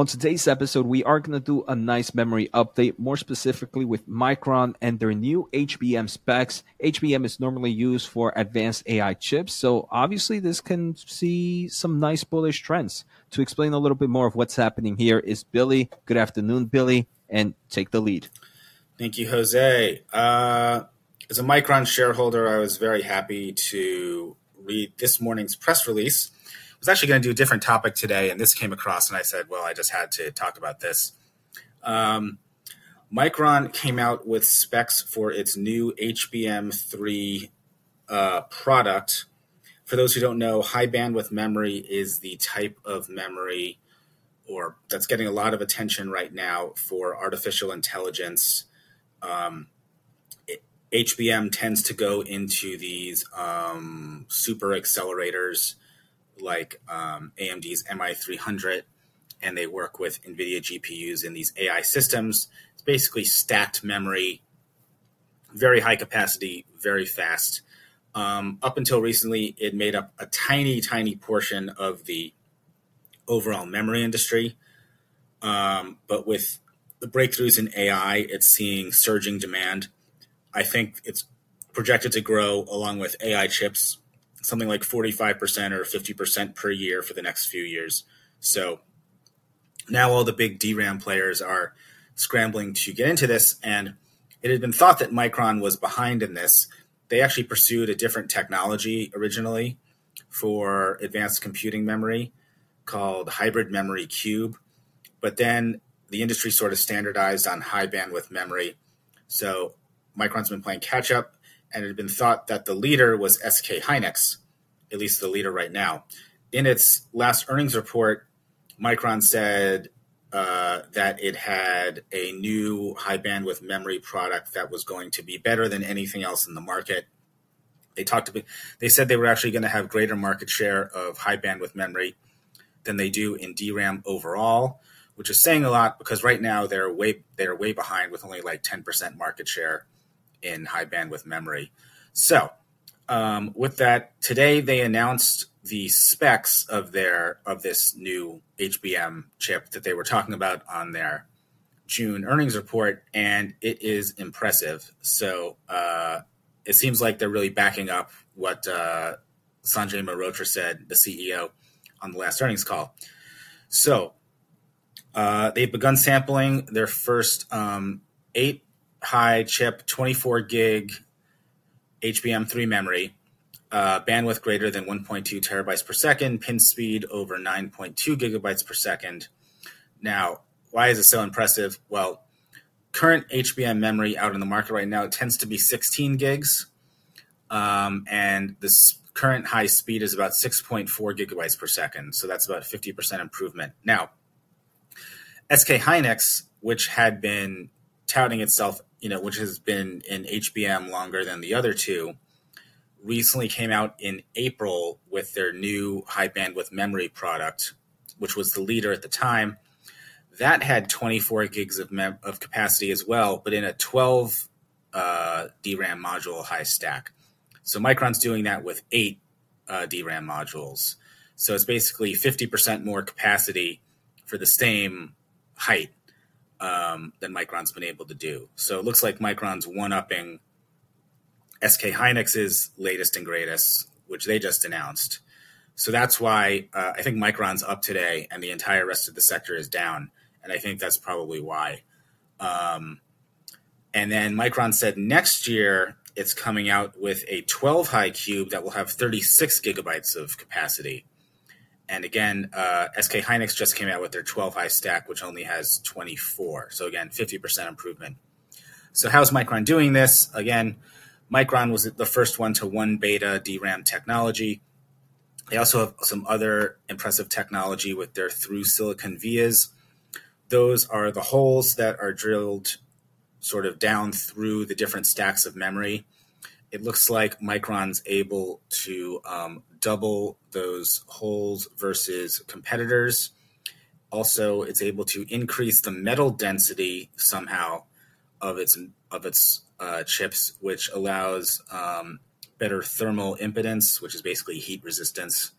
On today's episode, we are going to do a nice memory update, more specifically with Micron and their new HBM specs. HBM is normally used for advanced AI chips, so obviously this can see some nice bullish trends. To explain a little bit more of what's happening here is Billy. Good afternoon, Billy, and take the lead. Thank you, Jose. Uh, as a Micron shareholder, I was very happy to read this morning's press release was actually going to do a different topic today, and this came across, and I said, well, I just had to talk about this. Um, Micron came out with specs for its new HBM3 uh, product. For those who don't know, high bandwidth memory is the type of memory or that's getting a lot of attention right now for artificial intelligence. Um, HBM tends to go into these um, super accelerators like um, AMD's MI300, and they work with NVIDIA GPUs in these AI systems. It's basically stacked memory, very high capacity, very fast. Um, up until recently, it made up a tiny, tiny portion of the overall memory industry. Um, but with the breakthroughs in AI, it's seeing surging demand. I think it's projected to grow along with AI chips something like 45% or 50% per year for the next few years. So now all the big DRAM players are scrambling to get into this. And it had been thought that Micron was behind in this. They actually pursued a different technology originally for advanced computing memory called Hybrid Memory Cube. But then the industry sort of standardized on high bandwidth memory. So Micron's been playing catch up and it had been thought that the leader was SK Hynix, at least the leader right now. In its last earnings report, Micron said uh, that it had a new high bandwidth memory product that was going to be better than anything else in the market. They talked about, they said they were actually going to have greater market share of high bandwidth memory than they do in DRAM overall, which is saying a lot because right now they're way they're way behind with only like 10% market share in high bandwidth memory. So, um, with that, today they announced the specs of their of this new HBM chip that they were talking about on their June earnings report, and it is impressive. So uh, it seems like they're really backing up what uh, Sanjay Mehrotra said, the CEO, on the last earnings call. So uh, they've begun sampling their first um, eight high chip, 24 gig HBM3 memory, uh, bandwidth greater than 1.2 terabytes per second, pin speed over 9.2 gigabytes per second. Now, why is it so impressive? Well, current HBM memory out in the market right now tends to be 16 gigs, um, and this current high speed is about 6.4 gigabytes per second. So that's about 50% improvement. Now, SK Hynix, which had been touting itself you know, which has been in HBM longer than the other two, recently came out in April with their new high bandwidth memory product, which was the leader at the time. That had 24 gigs of, mem- of capacity as well, but in a 12 uh, DRAM module high stack. So Micron's doing that with eight uh, DRAM modules. So it's basically 50% more capacity for the same height um, than Micron's been able to do. So it looks like Micron's one upping SK Hynix's latest and greatest, which they just announced. So that's why uh, I think Micron's up today and the entire rest of the sector is down. And I think that's probably why. Um, and then Micron said next year it's coming out with a 12 high cube that will have 36 gigabytes of capacity. And again, uh, SK Hynix just came out with their 12 high stack, which only has 24. So again, 50% improvement. So how's Micron doing this? Again, Micron was the first one to one beta DRAM technology. They also have some other impressive technology with their through silicon vias. Those are the holes that are drilled sort of down through the different stacks of memory it looks like Micron's able to um, double those holes versus competitors. Also, it's able to increase the metal density somehow of its of its uh, chips, which allows um, better thermal impedance, which is basically heat resistance,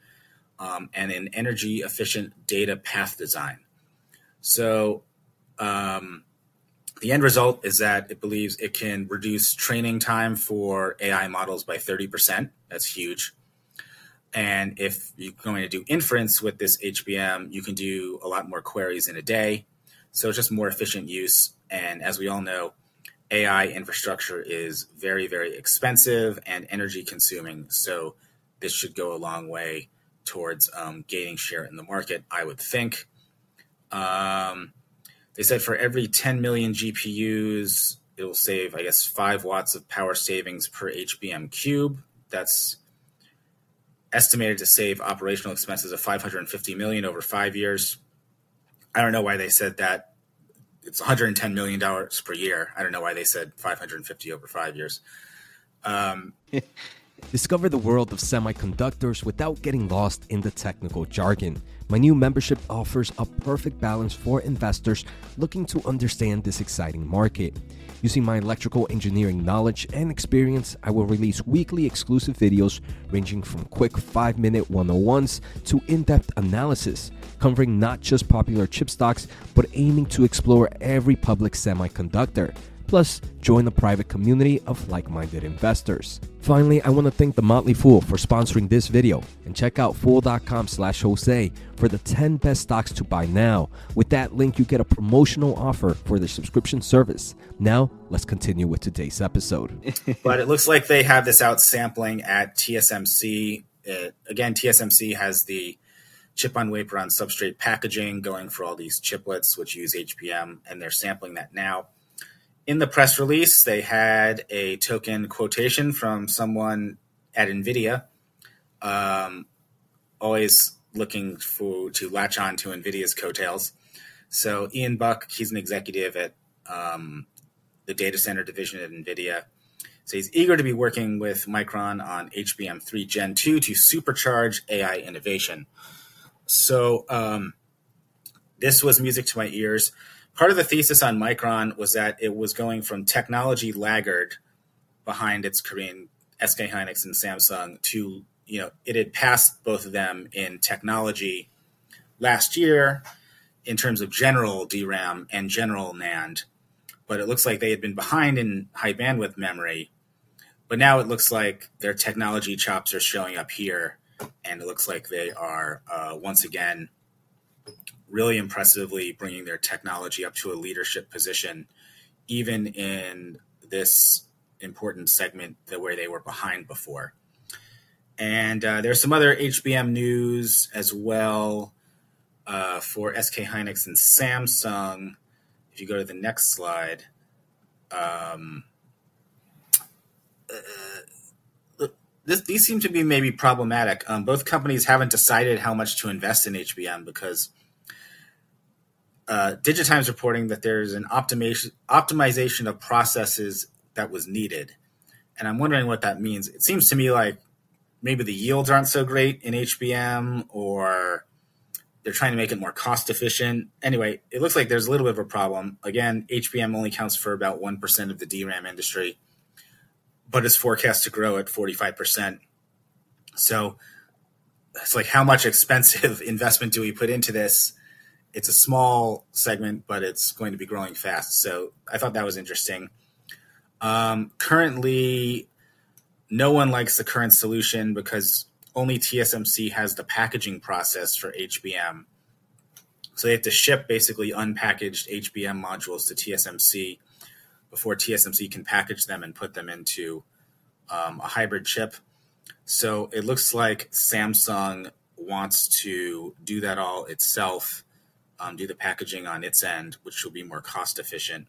um, and an energy efficient data path design. So um, the end result is that it believes it can reduce training time for AI models by 30%. That's huge. And if you're going to do inference with this HBM, you can do a lot more queries in a day. So it's just more efficient use. And as we all know, AI infrastructure is very, very expensive and energy consuming. So this should go a long way towards um, gaining share in the market, I would think. Um, they said for every 10 million GPUs, it will save, I guess, five watts of power savings per HBM cube. That's estimated to save operational expenses of 550 million over five years. I don't know why they said that. It's 110 million dollars per year. I don't know why they said 550 over five years. Um, Discover the world of semiconductors without getting lost in the technical jargon. My new membership offers a perfect balance for investors looking to understand this exciting market. Using my electrical engineering knowledge and experience, I will release weekly exclusive videos ranging from quick 5 minute 101s to in depth analysis, covering not just popular chip stocks, but aiming to explore every public semiconductor. Plus, join the private community of like minded investors. Finally, I want to thank The Motley Fool for sponsoring this video and check out fool.com slash Jose for the 10 best stocks to buy now. With that link, you get a promotional offer for the subscription service. Now, let's continue with today's episode. but it looks like they have this out sampling at TSMC. It, uh, again, TSMC has the chip on wafer on substrate packaging going for all these chiplets which use HBM, and they're sampling that now in the press release, they had a token quotation from someone at NVIDIA, um, always looking for to latch on to NVIDIA's coattails. So Ian Buck, he's an executive at um, the data center division at NVIDIA. So he's eager to be working with Micron on HBM3 Gen 2 to supercharge AI innovation. So um, this was music to my ears part of the thesis on Micron was that it was going from technology laggard behind its Korean SK Hynix and Samsung to you know it had passed both of them in technology last year in terms of general DRAM and general NAND, but it looks like they had been behind in high bandwidth memory. But now it looks like their technology chops are showing up here, and it looks like they are uh, once again really impressively bringing their technology up to a leadership position, even in this important segment that where they were behind before. And uh, there's some other HBM news as well uh, for SK Hynix and Samsung. If you go to the next slide, um, uh, this, these seem to be maybe problematic. Um, both companies haven't decided how much to invest in HBM because uh, Digitimes reporting that there's an optimization optimization of processes that was needed, and I'm wondering what that means. It seems to me like maybe the yields aren't so great in HBM, or they're trying to make it more cost efficient. Anyway, it looks like there's a little bit of a problem. Again, HBM only counts for about one percent of the DRAM industry, but it's forecast to grow at 45 percent. So it's like how much expensive investment do we put into this? It's a small segment, but it's going to be growing fast. So I thought that was interesting. Um, currently, no one likes the current solution because only TSMC has the packaging process for HBM. So they have to ship basically unpackaged HBM modules to TSMC before TSMC can package them and put them into um, a hybrid chip. So it looks like Samsung wants to do that all itself um, do the packaging on its end, which will be more cost efficient.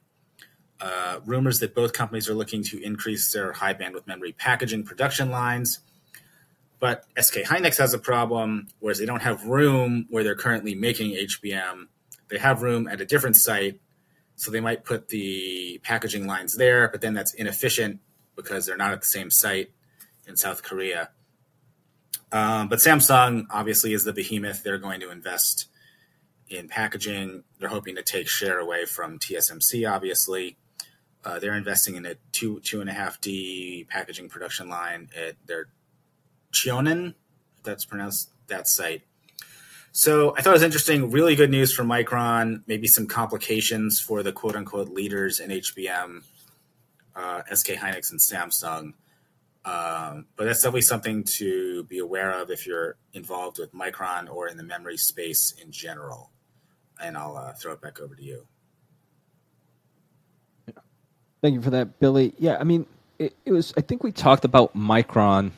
Uh, rumors that both companies are looking to increase their high bandwidth memory packaging production lines. But SK Hynix has a problem, whereas they don't have room where they're currently making HBM. They have room at a different site, so they might put the packaging lines there, but then that's inefficient because they're not at the same site in South Korea. Um, but Samsung obviously is the behemoth. They're going to invest in packaging. They're hoping to take share away from TSMC, obviously. Uh, they're investing in a two two and a half D packaging production line at their Cheonan, that's pronounced that site. So I thought it was interesting. Really good news for Micron. Maybe some complications for the quote unquote leaders in HBM, uh, SK Hynix and Samsung. Um, but that's definitely something to be aware of if you're involved with Micron or in the memory space in general. And I'll uh, throw it back over to you. Thank you for that, Billy. Yeah, I mean, it, it was. I think we talked about Micron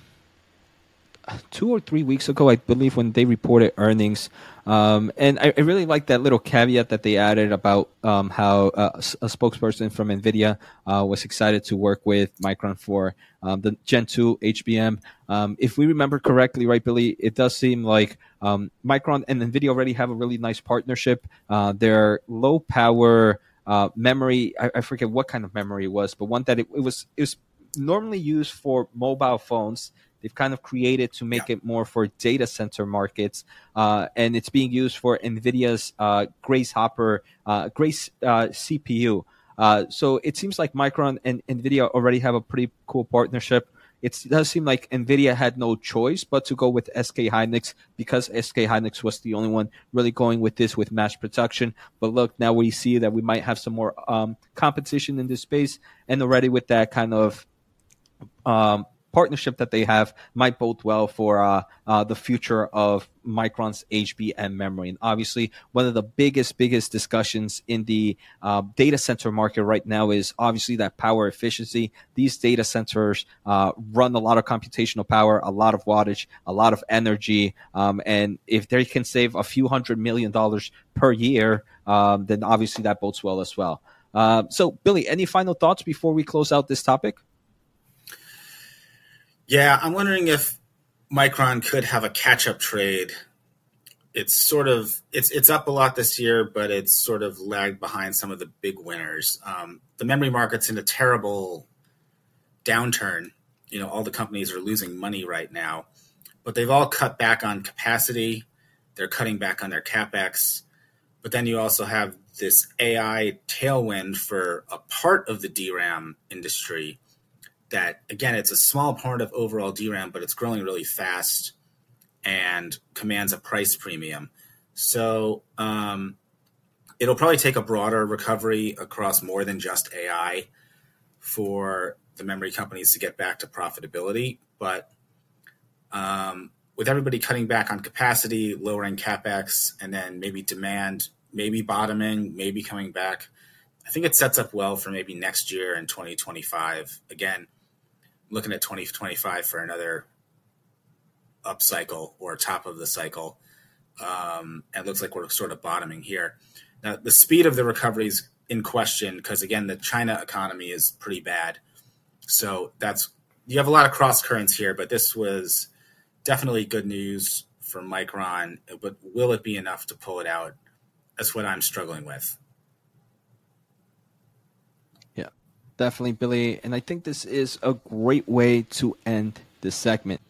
two or three weeks ago, I believe, when they reported earnings. Um, and I, I, really like that little caveat that they added about um, how uh, a spokesperson from NVIDIA uh, was excited to work with Micron for um, the Gen 2 HBM. Um, if we remember correctly, right, Billy, it does seem like um, Micron and NVIDIA already have a really nice partnership. Uh, their low power uh, memory, I, I, forget what kind of memory it was, but one that it, it was, it was normally used for mobile phones they've kind of created to make yeah. it more for data center markets, uh, and it's being used for NVIDIA's uh, Grace Hopper, uh, Grace uh, CPU. Uh, so it seems like Micron and NVIDIA already have a pretty cool partnership. It does seem like NVIDIA had no choice but to go with SK Hynix because SK Hynix was the only one really going with this with mass production. But look, now we see that we might have some more um, competition in this space, and already with that kind of um, partnership that they have might bode well for uh, uh, the future of Micron's HBM memory. And obviously, one of the biggest, biggest discussions in the uh, data center market right now is obviously that power efficiency. These data centers uh, run a lot of computational power, a lot of wattage, a lot of energy. Um, and if they can save a few hundred million dollars per year, um, then obviously that bodes well as well. Uh, so, Billy, any final thoughts before we close out this topic? Yeah, I'm wondering if Micron could have a catch-up trade. It's sort of it's it's up a lot this year, but it's sort of lagged behind some of the big winners. Um, the memory market's in a terrible downturn. You know, all the companies are losing money right now, but they've all cut back on capacity. They're cutting back on their capex. But then you also have this AI tailwind for a part of the DRAM industry that again it's a small part of overall DRAM, but it's growing really fast and commands a price premium. So um, it'll probably take a broader recovery across more than just AI for the memory companies to get back to profitability. But um, with everybody cutting back on capacity, lowering capex, and then maybe demand, maybe bottoming, maybe coming back, I think it sets up well for maybe next year and 2025. Again, looking at 2025 for another up cycle or top of the cycle. Um, and it looks like we're sort of bottoming here. Now, the speed of the recovery is in question because, again, the China economy is pretty bad. So that's you have a lot of cross currents here, but this was definitely good news for Micron. But will it be enough to pull it out? That's what I'm struggling with. Definitely, Billy. And I think this is a great way to end this segment.